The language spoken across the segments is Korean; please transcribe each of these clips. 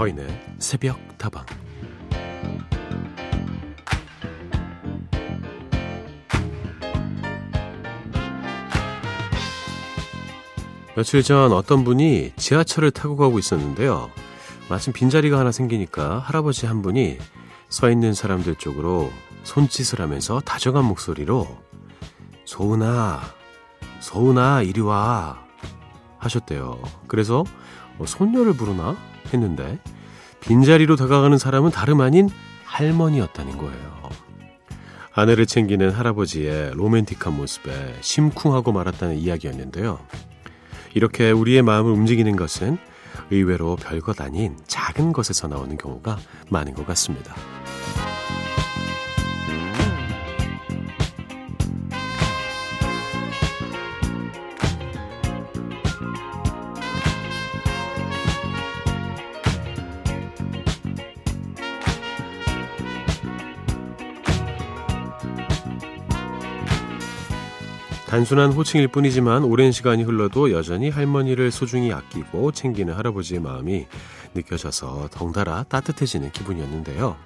서인의 새벽 다방 며칠 전 어떤 분이 지하철을 타고 가고 있었는데요. 마침 빈자리가 하나 생기니까 할아버지 한 분이 서 있는 사람들 쪽으로 손짓을 하면서 다정한 목소리로 소은아, 소은아, 이리 와. 하셨대요. 그래서 어, 손녀를 부르나 했는데 빈자리로 다가가는 사람은 다름 아닌 할머니였다는 거예요. 아내를 챙기는 할아버지의 로맨틱한 모습에 심쿵하고 말았다는 이야기였는데요. 이렇게 우리의 마음을 움직이는 것은 의외로 별것 아닌 작은 것에서 나오는 경우가 많은 것 같습니다. 단순한 호칭일 뿐이지만 오랜 시간이 흘러도 여전히 할머니를 소중히 아끼고 챙기는 할아버지의 마음이 느껴져서 덩달아 따뜻해지는 기분이었는데요.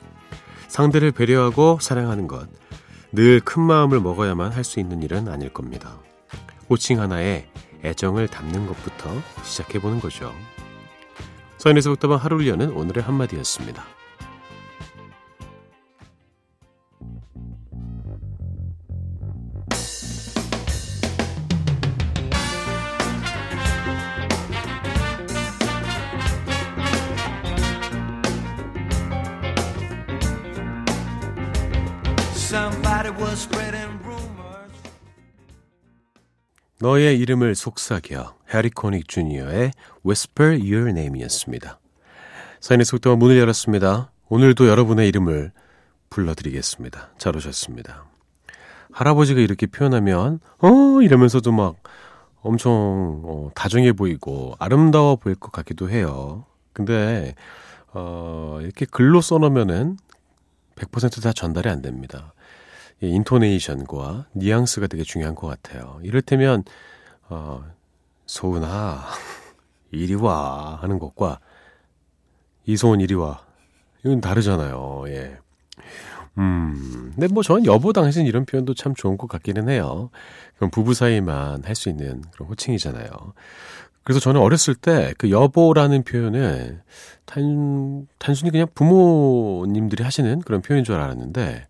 상대를 배려하고 사랑하는 것, 늘 큰 마음을 먹어야만 할 수 있는 일은 아닐 겁니다. 호칭 하나에 애정을 담는 것부터 시작해보는 거죠. 서인에서 북다방 하루를 여는 오늘의 한마디였습니다. 너의 이름을 속삭여 해리 코닉 주니어의 Whisper Your Name이었습니다. 사인의 속도가 문을 열었습니다. 오늘도 여러분의 이름을 불러드리겠습니다. 잘 오셨습니다. 할아버지가 이렇게 표현하면 어 이러면서도 막 엄청 어, 다정해 보이고 아름다워 보일 것 같기도 해요. 근데 어, 이렇게 글로 써놓으면은 100%다 전달이 안 됩니다. 인토네이션과 뉘앙스가 되게 중요한 것 같아요. 이를테면 어, 소은아 이리 와 하는 것과 이소은 이리 와 이건 다르잖아요. 예. 음, 근데 뭐 저는 여보 당신 이런 표현도 참 좋은 것 같기는 해요. 그럼 부부 사이만 할 수 있는 그런 호칭이잖아요. 그래서 저는 어렸을 때 그 여보라는 표현을 단, 단순히 그냥 부모님들이 하시는 그런 표현인 줄 알았는데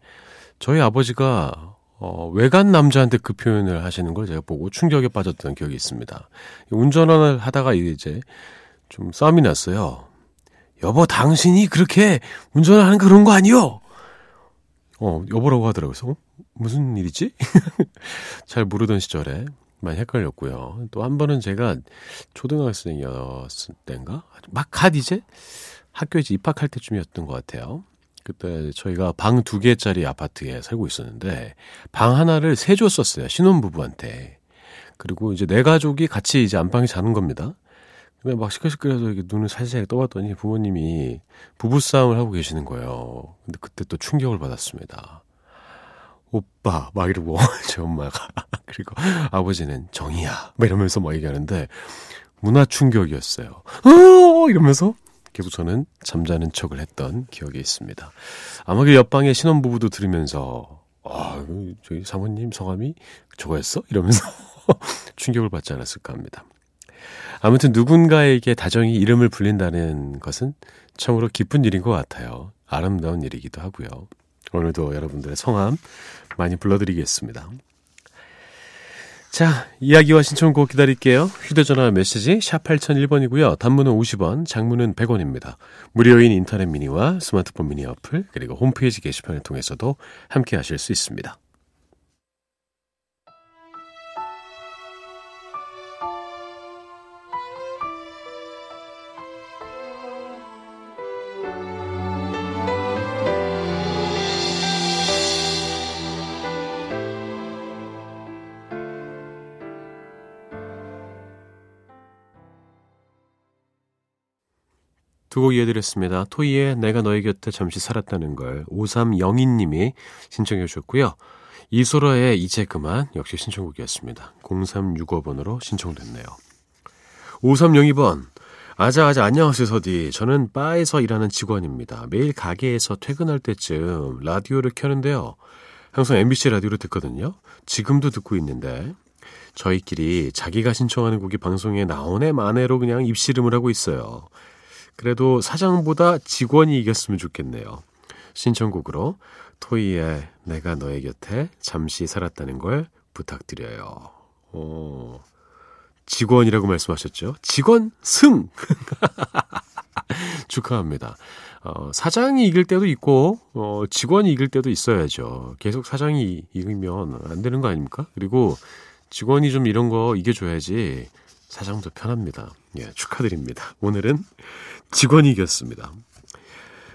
저희 아버지가 어, 외간 남자한테 그 표현을 하시는 걸 제가 보고 충격에 빠졌던 기억이 있습니다. 운전을 하다가 이제 좀 싸움이 났어요. 여보, 당신이 그렇게 운전을 하는 그런 거 아니요? 어, 여보라고 하더라고요. 어? 무슨 일이지? 잘 모르던 시절에 많이 헷갈렸고요. 또 한 번은 제가 초등학생이었을 때인가? 막 갓 이제 학교에 입학할 때쯤이었던 것 같아요. 그때 저희가 방 두 개짜리 아파트에 살고 있었는데 방 하나를 세 줬었어요. 신혼부부한테. 그리고 이제 내 가족이 같이 이제 안방에 자는 겁니다. 근데 막 시끌시끌해서 이렇게 눈을 살살 떠봤더니 부모님이 부부싸움을 하고 계시는 거예요. 근데 그때 또 충격을 받았습니다. 오빠 막 이러고 제 엄마가 그리고 아버지는 정이야 막 이러면서 막 얘기하는데 문화 충격이었어요. 어 이러면서 저는 잠자는 척을 했던 기억이 있습니다. 아마 그 옆방의 신혼부부도 들으면서 아, 저희 사모님 성함이 저거였어? 이러면서 충격을 받지 않았을까 합니다. 아무튼 누군가에게 다정히 이름을 불린다는 것은 참으로 기쁜 일인 것 같아요. 아름다운 일이기도 하고요. 오늘도 여러분들의 성함 많이 불러드리겠습니다. 자, 이야기와 신청곡 기다릴게요. 휴대전화 메시지 샵 8001번이고요. 단문은 50원, 장문은 100원입니다. 무료인 인터넷 미니와 스마트폰 미니 어플, 그리고 홈페이지 게시판을 통해서도 함께 하실 수 있습니다. 두 곡 이어드렸습니다. 토이의 내가 너의 곁에 잠시 살았다는 걸 5302님이 신청해 주셨고요. 이소라의 이제 그만 역시 신청곡이었습니다. 0365번으로 신청됐네요. 5302번 아자, 아자, 안녕하세요, 서디. 저는 바에서 일하는 직원입니다. 매일 가게에서 퇴근할 때쯤 라디오를 켜는데요. 항상 MBC 라디오를 듣거든요. 지금도 듣고 있는데, 저희끼리 자기가 신청하는 곡이 방송에 나오네 마네로 그냥 입씨름을 하고 있어요. 그래도 사장보다 직원이 이겼으면 좋겠네요. 신청곡으로 토이의 내가 너의 곁에 잠시 살았다는 걸 부탁드려요. 오, 직원이라고 말씀하셨죠? 직원 승! 축하합니다. 어, 사장이 이길 때도 있고, 어, 직원이 이길 때도 있어야죠. 계속 사장이 이기면 안 되는 거 아닙니까? 그리고 직원이 좀 이런 거 이겨줘야지 사장도 편합니다. 예, 축하드립니다. 오늘은 직원이 이겼습니다.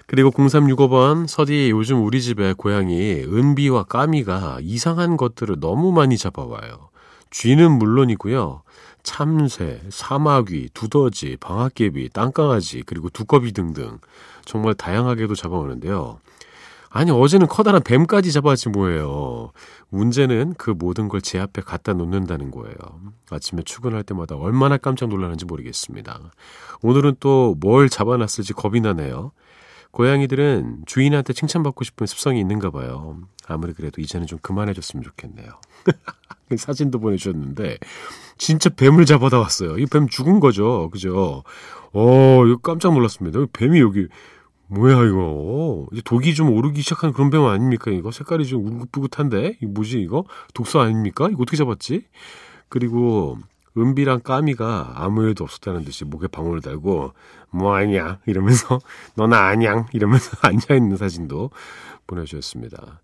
그리고 0365번 서디 요즘 우리 집에 고양이 은비와 까미가 이상한 것들을 너무 많이 잡아와요. 쥐는 물론이고요. 참새, 사마귀, 두더지, 방앗개비, 땅강아지, 그리고 두꺼비 등등 정말 다양하게도 잡아오는데요. 아니 어제는 커다란 뱀까지 잡아지 뭐예요. 문제는 그 모든 걸 제 앞에 갖다 놓는다는 거예요. 아침에 출근할 때마다 얼마나 깜짝 놀라는지 모르겠습니다. 오늘은 또 뭘 잡아놨을지 겁이 나네요. 고양이들은 주인한테 칭찬받고 싶은 습성이 있는가 봐요. 아무리 그래도 이제는 좀 그만해줬으면 좋겠네요. 사진도 보내주셨는데 진짜 뱀을 잡아다 왔어요. 이 뱀 죽은 거죠, 그죠? 어, 깜짝 놀랐습니다. 뱀이 여기 뭐야 이거 이제 독이 좀 오르기 시작한 그런 뱀 아닙니까 이거 색깔이 좀 울긋불긋한데 이 뭐지 이거 독소 아닙니까 이거 어떻게 잡았지 그리고 은비랑 까미가 아무 일도 없었다는 듯이 목에 방울을 달고 뭐 아니야 이러면서 너나 아냥 이러면서 앉아 있는 사진도 보내주셨습니다.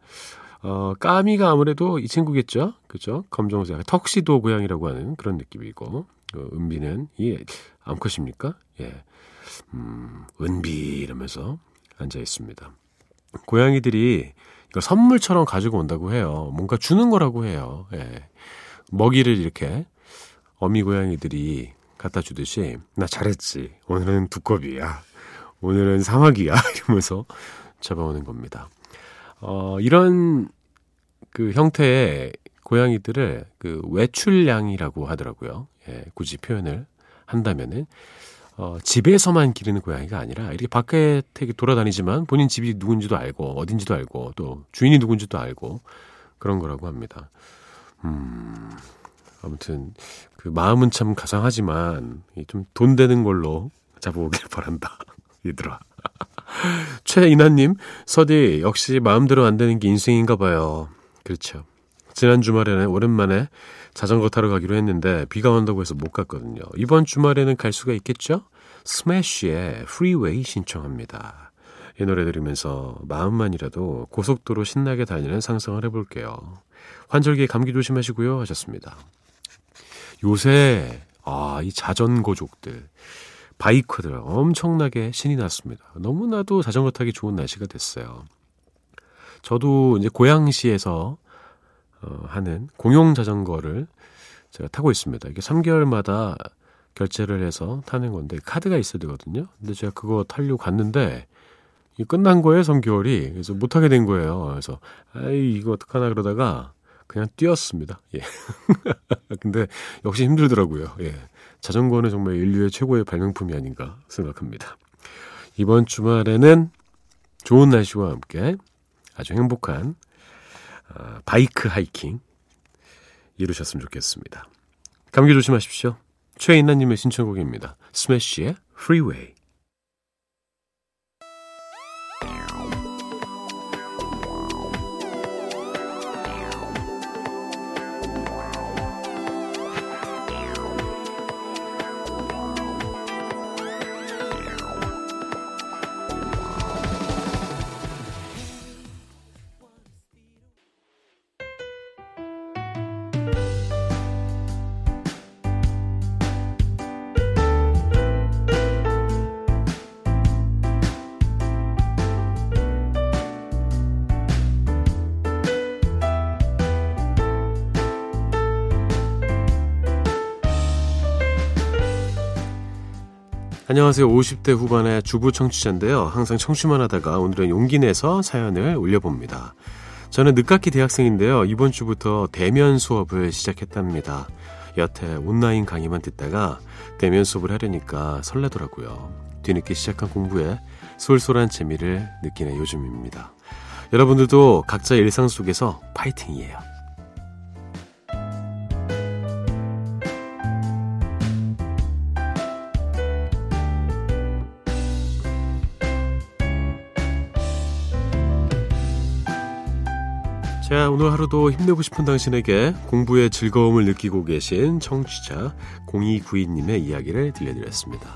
어, 까미가 아무래도 이 친구겠죠, 그죠? 검정색 턱시도 고양이라고 하는 그런 느낌이고 어, 은비는 이 암컷입니까? 예. 음, 은비 이러면서 앉아 있습니다. 고양이들이 이거 선물처럼 가지고 온다고 해요. 뭔가 주는 거라고 해요. 예. 먹이를 이렇게 어미 고양이들이 갖다 주듯이 나 잘했지. 오늘은 두꺼비야. 오늘은 사마귀야. 이러면서 잡아오는 겁니다. 어, 이런 그 형태의 고양이들을 그 외출량이라고 하더라고요. 예, 굳이 표현을 한다면은 어, 집에서만 기르는 고양이가 아니라 이렇게 밖에 돌아다니지만 본인 집이 누군지도 알고 어딘지도 알고 또 주인이 누군지도 알고 그런 거라고 합니다. 음, 아무튼 그 마음은 참 가상하지만 좀 돈 되는 걸로 잡아오길 바란다. 얘들아. 최인하님, 서디, 역시 마음대로 안 되는 게 인생인가 봐요. 그렇죠. 지난 주말에는 오랜만에 자전거 타러 가기로 했는데 비가 온다고 해서 못 갔거든요. 이번 주말에는 갈 수가 있겠죠? 스매쉬의 Freeway 신청합니다. 이 노래 들으면서 마음만이라도 고속도로 신나게 다니는 상상을 해볼게요. 환절기 감기 조심하시고요 하셨습니다. 요새 아, 이 자전거족들 바이크들 엄청나게 신이 났습니다. 너무나도 자전거 타기 좋은 날씨가 됐어요. 저도 이제 고양시에서 어, 하는 공용 자전거를 제가 타고 있습니다. 이게 3개월마다 결제를 해서 타는 건데 카드가 있어야 되거든요. 근데 제가 그거 타려고 갔는데 이 끝난 거예요, 3개월이. 그래서 못 하게 된 거예요. 그래서 아이 이거 어떡하나 그러다가 그냥 뛰었습니다. 예. 근데 역시 힘들더라고요. 예. 자전거는 정말 인류의 최고의 발명품이 아닌가 생각합니다. 이번 주말에는 좋은 날씨와 함께 아주 행복한 어, 바이크 하이킹 이루셨으면 좋겠습니다. 감기 조심하십시오. 최인나님의 신청곡입니다. 스매시의 Freeway. 안녕하세요. 50대 후반의 주부 청취자인데요. 항상 청취만 하다가 오늘은 용기 내서 사연을 올려봅니다. 저는 늦깎이 대학생인데요. 이번 주부터 대면 수업을 시작했답니다. 여태 온라인 강의만 듣다가 대면 수업을 하려니까 설레더라고요. 뒤늦게 시작한 공부에 쏠쏠한 재미를 느끼는 요즘입니다. 여러분들도 각자 일상 속에서 파이팅이에요. 오늘 하루도 힘내고 싶은 당신에게 공부의 즐거움을 느끼고 계신 청취자 0292님의 이야기를 들려드렸습니다.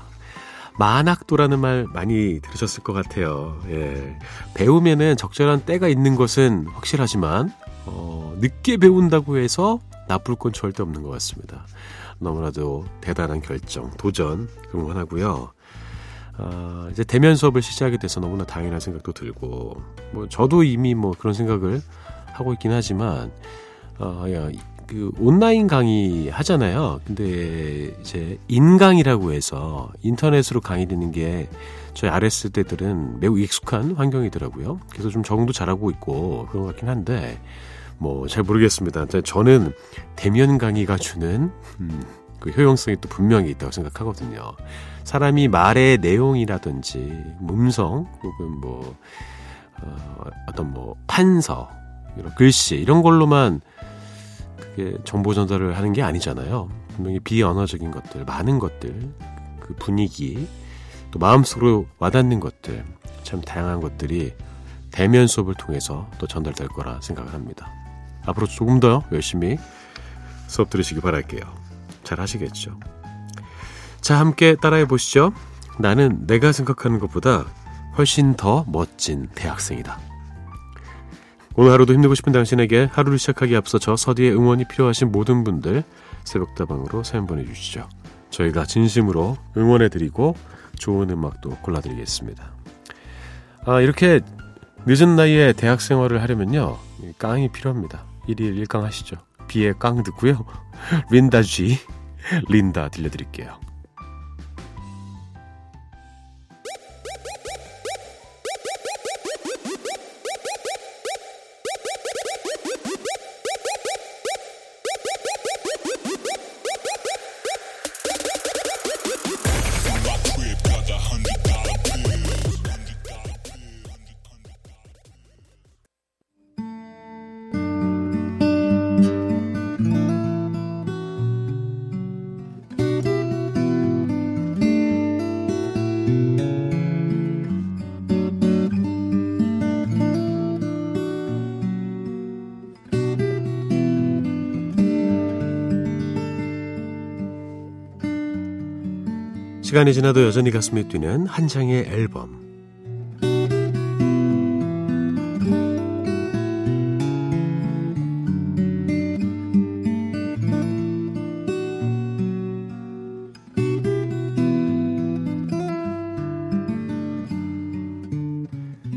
만학도라는 말 많이 들으셨을 것 같아요. 예. 배우면은 적절한 때가 있는 것은 확실하지만, 어, 늦게 배운다고 해서 나쁠 건 절대 없는 것 같습니다. 너무나도 대단한 결정, 도전 응원하고요. 어, 이제 대면 수업을 시작하게 돼서 너무나 당연한 생각도 들고, 뭐, 저도 이미 뭐 그런 생각을 하고 있긴 하지만 어, 야, 그 온라인 강의 하잖아요. 근데 이제 인강이라고 해서 인터넷으로 강의 듣는 게 저희 RS대들은 매우 익숙한 환경이더라고요. 그래서 좀 적응도 잘하고 있고 그런 것 같긴 한데 뭐 잘 모르겠습니다. 저는 대면 강의가 주는 음, 그 효용성이 또 분명히 있다고 생각하거든요. 사람이 말의 내용이라든지 음성 혹은 뭐 어, 어떤 뭐 판서 이런 글씨 이런 걸로만 그게 정보 전달을 하는 게 아니잖아요. 분명히 비언어적인 것들, 많은 것들, 그 분위기, 또 마음속으로 와닿는 것들, 참 다양한 것들이 대면 수업을 통해서 또 전달될 거라 생각을 합니다. 앞으로 조금 더 열심히 수업 들으시기 바랄게요. 잘 하시겠죠. 자, 함께 따라해 보시죠. 나는 내가 생각하는 것보다 훨씬 더 멋진 대학생이다. 오늘 하루도 힘내고 싶은 당신에게 하루를 시작하기 앞서 저 서디의 응원이 필요하신 모든 분들 새벽다방으로 사연 보내주시죠. 저희가 진심으로 응원해드리고 좋은 음악도 골라드리겠습니다. 아, 이렇게 늦은 나이에 대학 생활을 하려면요. 깡이 필요합니다. 1일 1강 하시죠. 비의 깡 듣고요. 린다 G, 린다 들려드릴게요. 시간이 지나도 여전히 가슴이 뛰는 한 장의 앨범.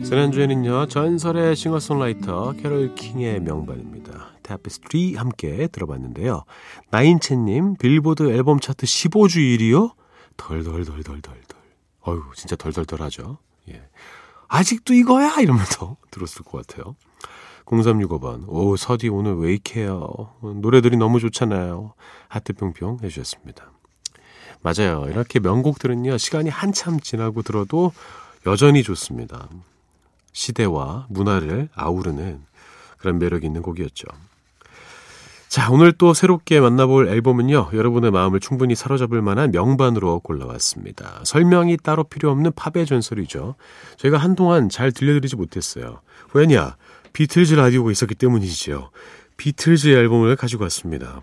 지난주에는요 전설의 싱어송라이터 캐롤 킹의 명반입니다. Tapestry 함께 들어봤는데요. 나인채님 빌보드 앨범 차트 15주 1위요? 덜덜덜덜덜덜. 어휴, 진짜 덜덜덜하죠. 예. 아직도 이거야? 이러면서 들었을 것 같아요. 0365번. 오, 서디 오늘 왜 이렇게요? 노래들이 너무 좋잖아요. 하트 뿅뿅 해주셨습니다. 맞아요. 이렇게 명곡들은요, 시간이 한참 지나고 들어도 여전히 좋습니다. 시대와 문화를 아우르는 그런 매력 있는 곡이었죠. 자, 오늘 또 새롭게 만나볼 앨범은요, 여러분의 마음을 충분히 사로잡을 만한 명반으로 골라왔습니다. 설명이 따로 필요 없는 팝의 전설이죠. 저희가 한동안 잘 들려드리지 못했어요. 왜냐? 비틀즈 라디오가 있었기 때문이지요. 비틀즈 앨범을 가지고 왔습니다.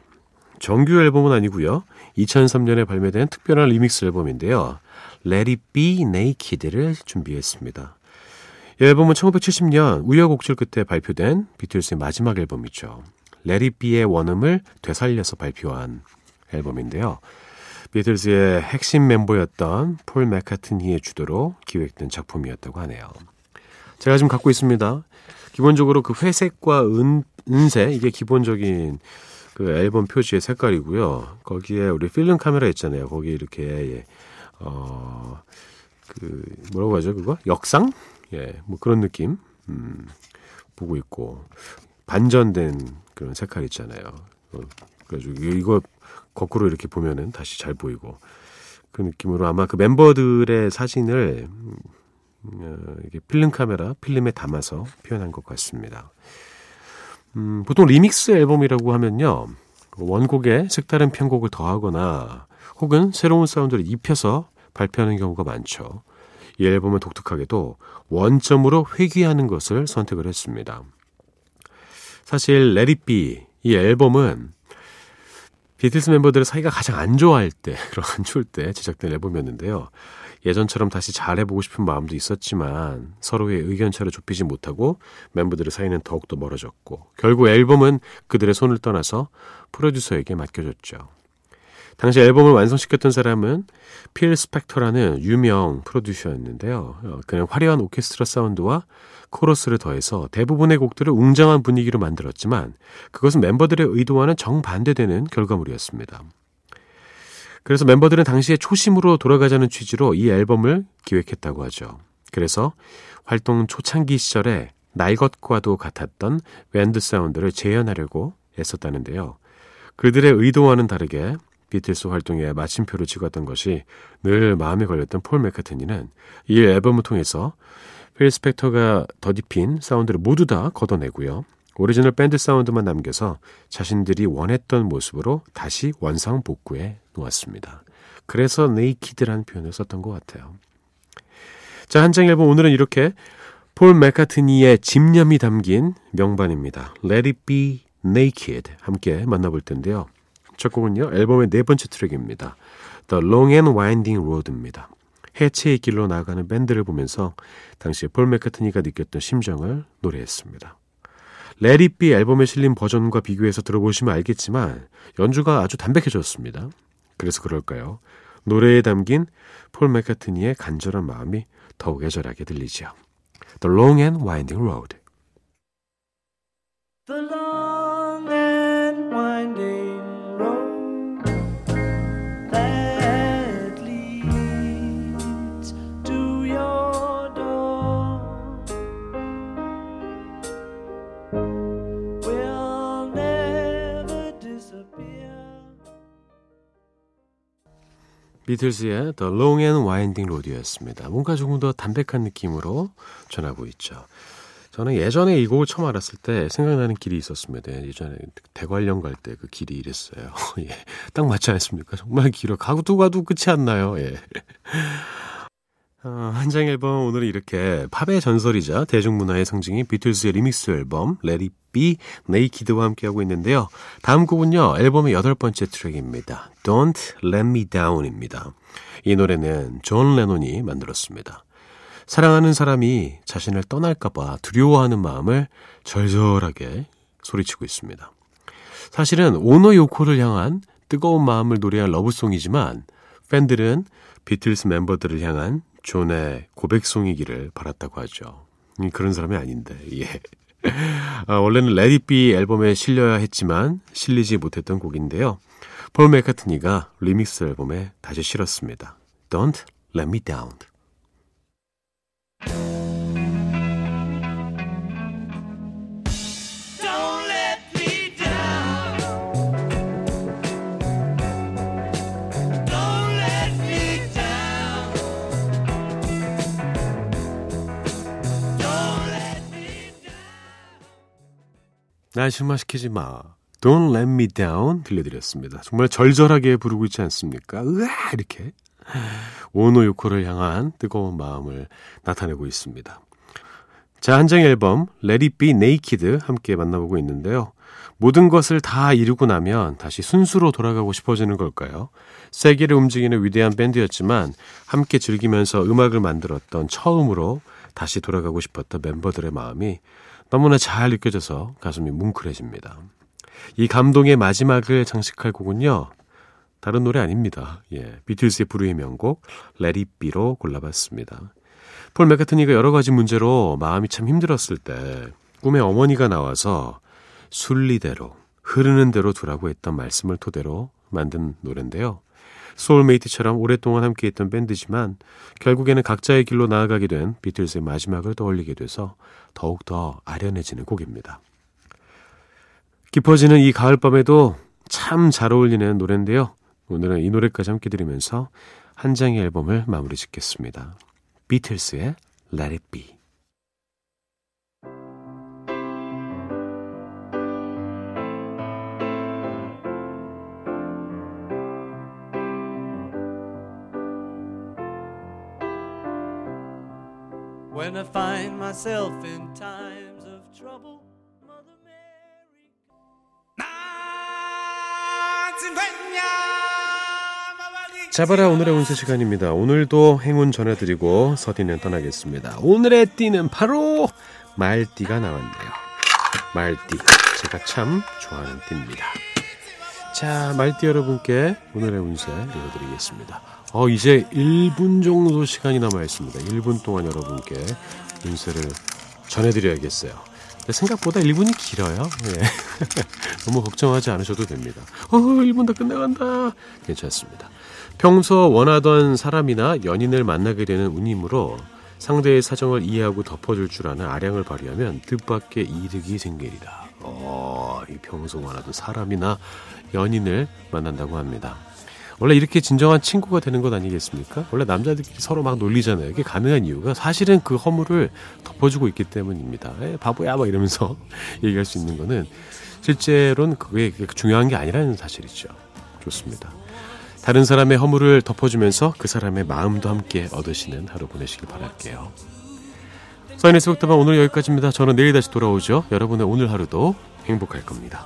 정규 앨범은 아니고요. 2003년에 발매된 특별한 리믹스 앨범인데요. Let It Be Naked를 준비했습니다. 이 앨범은 1970년 우여곡절 끝에 발표된 비틀즈의 마지막 앨범이죠. 레리비의 원음을 되살려서 발표한 앨범인데요. 비틀즈의 핵심 멤버였던 폴 맥카트니의 주도로 기획된 작품이었다고 하네요. 제가 지금 갖고 있습니다. 기본적으로 그 회색과 은, 은색 이게 기본적인 그 앨범 표지의 색깔이고요. 거기에 우리 필름 카메라 있잖아요. 거기 이렇게 예, 어그 뭐라고 하죠 그거 역상 예 뭐 그런 느낌 음, 보고 있고 반전된 그런 색깔 있잖아요. 어, 그래가지고 이거 거꾸로 이렇게 보면은 다시 잘 보이고 그 느낌으로 아마 그 멤버들의 사진을 어, 이게 필름 카메라 필름에 담아서 표현한 것 같습니다. 음, 보통 리믹스 앨범이라고 하면요 원곡에 색다른 편곡을 더하거나 혹은 새로운 사운드를 입혀서 발표하는 경우가 많죠. 이 앨범은 독특하게도 원점으로 회귀하는 것을 선택을 했습니다. 사실 Let It Be 이 앨범은 비틀스 멤버들의 사이가 가장 안 좋아할 때, 그런 안 좋을 때 제작된 앨범이었는데요. 예전처럼 다시 잘해보고 싶은 마음도 있었지만 서로의 의견차를 좁히지 못하고 멤버들의 사이는 더욱더 멀어졌고 결국 앨범은 그들의 손을 떠나서 프로듀서에게 맡겨졌죠. 당시 앨범을 완성시켰던 사람은 필 스펙터라는 유명 프로듀서였는데요. 어, 그는 화려한 오케스트라 사운드와 코러스를 더해서 대부분의 곡들을 웅장한 분위기로 만들었지만 그것은 멤버들의 의도와는 정반대되는 결과물이었습니다. 그래서 멤버들은 당시에 초심으로 돌아가자는 취지로 이 앨범을 기획했다고 하죠. 그래서 활동 초창기 시절에 날 것과도 같았던 밴드 사운드를 재현하려고 애썼다는데요. 그들의 의도와는 다르게 비틀스 활동에 마침표를 찍었던 것이 늘 마음에 걸렸던 폴 맥카트니는 이 앨범을 통해서 필 스펙터가 덧입힌 사운드를 모두 다 걷어내고요. 오리지널 밴드 사운드만 남겨서 자신들이 원했던 모습으로 다시 원상 복구해 놓았습니다. 그래서 Naked라는 표현을 썼던 것 같아요. 자, 한 장 앨범 오늘은 이렇게 폴 맥카트니의 집념이 담긴 명반입니다. Let It Be Naked 함께 만나볼 텐데요. 첫 곡은요, 앨범의 네 번째 트랙입니다. The Long and Winding Road입니다. 해체의 길로 나아가는 밴드를 보면서 당시 폴 맥카트니가 느꼈던 심정을 노래했습니다. Let It Be 앨범에 실린 버전과 비교해서 들어보시면 알겠지만 연주가 아주 담백해졌습니다. 그래서 그럴까요? 노래에 담긴 폴 맥카트니의 간절한 마음이 더욱 애절하게 들리죠. The Long and Winding Road 비틀스의 The Long and Winding Road였습니다. 뭔가 조금 더 담백한 느낌으로 전하고 있죠. 저는 예전에 이 곡을 처음 알았을 때 생각나는 길이 있었습니다. 예전에 대관령 갈 때 그 길이 이랬어요. 예. 딱 맞지 않습니까? 정말 길어. 가도 가도 끝이 안 나요. 예. 어, 한장 앨범 오늘은 이렇게 팝의 전설이자 대중문화의 상징인 비틀즈의 리믹스 앨범 It Be Naked와 함께하고 있는데요. 다음 곡은요. 앨범의 여덟 번째 트랙입니다. Don't Let Me Down입니다. 이 노래는 존 레논이 만들었습니다. 사랑하는 사람이 자신을 떠날까봐 두려워하는 마음을 절절하게 소리치고 있습니다. 사실은 오노 요코를 향한 뜨거운 마음을 노래한 러브송이지만 팬들은 비틀스 멤버들을 향한 존의 고백송이기를 바랐다고 하죠. 음, 그런 사람이 아닌데, 예. 아, 원래는 Let It Be 앨범에 실려야 했지만 실리지 못했던 곡인데요. 폴 맥카트니가 리믹스 앨범에 다시 실었습니다. Don't Let Me Down. 날 실망시키지 마. Don't let me down 들려드렸습니다. 정말 절절하게 부르고 있지 않습니까? 으아! 이렇게. 오노 요코를 향한 뜨거운 마음을 나타내고 있습니다. 자, 한 장의 앨범 Let It Be Naked 함께 만나보고 있는데요. 모든 것을 다 이루고 나면 다시 순수로 돌아가고 싶어지는 걸까요? 세계를 움직이는 위대한 밴드였지만 함께 즐기면서 음악을 만들었던 처음으로 다시 돌아가고 싶었던 멤버들의 마음이 너무나 잘 느껴져서 가슴이 뭉클해집니다. 이 감동의 마지막을 장식할 곡은요. 다른 노래 아닙니다. 예, 비틀스의 불후의 명곡 Let It Be로 골라봤습니다. 폴 맥카트니가 여러 가지 문제로 마음이 참 힘들었을 때 꿈에 어머니가 나와서 순리대로 흐르는 대로 두라고 했던 말씀을 토대로 만든 노래인데요. 소울메이트처럼 오랫동안 함께했던 밴드지만 결국에는 각자의 길로 나아가게 된 비틀스의 마지막을 떠올리게 돼서 더욱 더 아련해지는 곡입니다. 깊어지는 이 가을밤에도 참 잘 어울리는 노래인데요. 오늘은 이 노래까지 함께 들으면서 한 장의 앨범을 마무리 짓겠습니다. 비틀스의 Let It Be. When I find myself in times of trouble, Mother Mary. 자바라 오늘의 운세 시간입니다. 오늘도 행운 전해드리고 서디는 떠나겠습니다. 오늘의 띠는 바로 말띠가 나왔네요. 말띠. 제가 참 좋아하는 띠입니다. 자, 말띠 여러분께 오늘의 운세 읽어드리겠습니다. 어, 이제 1분 정도 시간이 남아 있습니다. 1분 동안 여러분께 운세를 전해드려야겠어요. 생각보다 1분이 길어요. 예. 너무 걱정하지 않으셔도 됩니다. 어, 1분 다 끝나간다. 괜찮습니다. 평소 원하던 사람이나 연인을 만나게 되는 운이므로 상대의 사정을 이해하고 덮어줄 줄 아는 아량을 발휘하면 뜻밖의 이득이 생기리라. 어, 이 평소 원하던 사람이나 연인을 만난다고 합니다. 원래 이렇게 진정한 친구가 되는 것 아니겠습니까? 원래 남자들끼리 서로 막 놀리잖아요. 이게 가능한 이유가 사실은 그 허물을 덮어주고 있기 때문입니다. 에, 바보야 막 이러면서 얘기할 수 있는 거는 실제로는 그게 중요한 게 아니라는 사실이죠. 좋습니다. 다른 사람의 허물을 덮어주면서 그 사람의 마음도 함께 얻으시는 하루 보내시길 바랄게요. 서인의 속담방 오늘 여기까지입니다. 저는 내일 다시 돌아오죠. 여러분의 오늘 하루도 행복할 겁니다.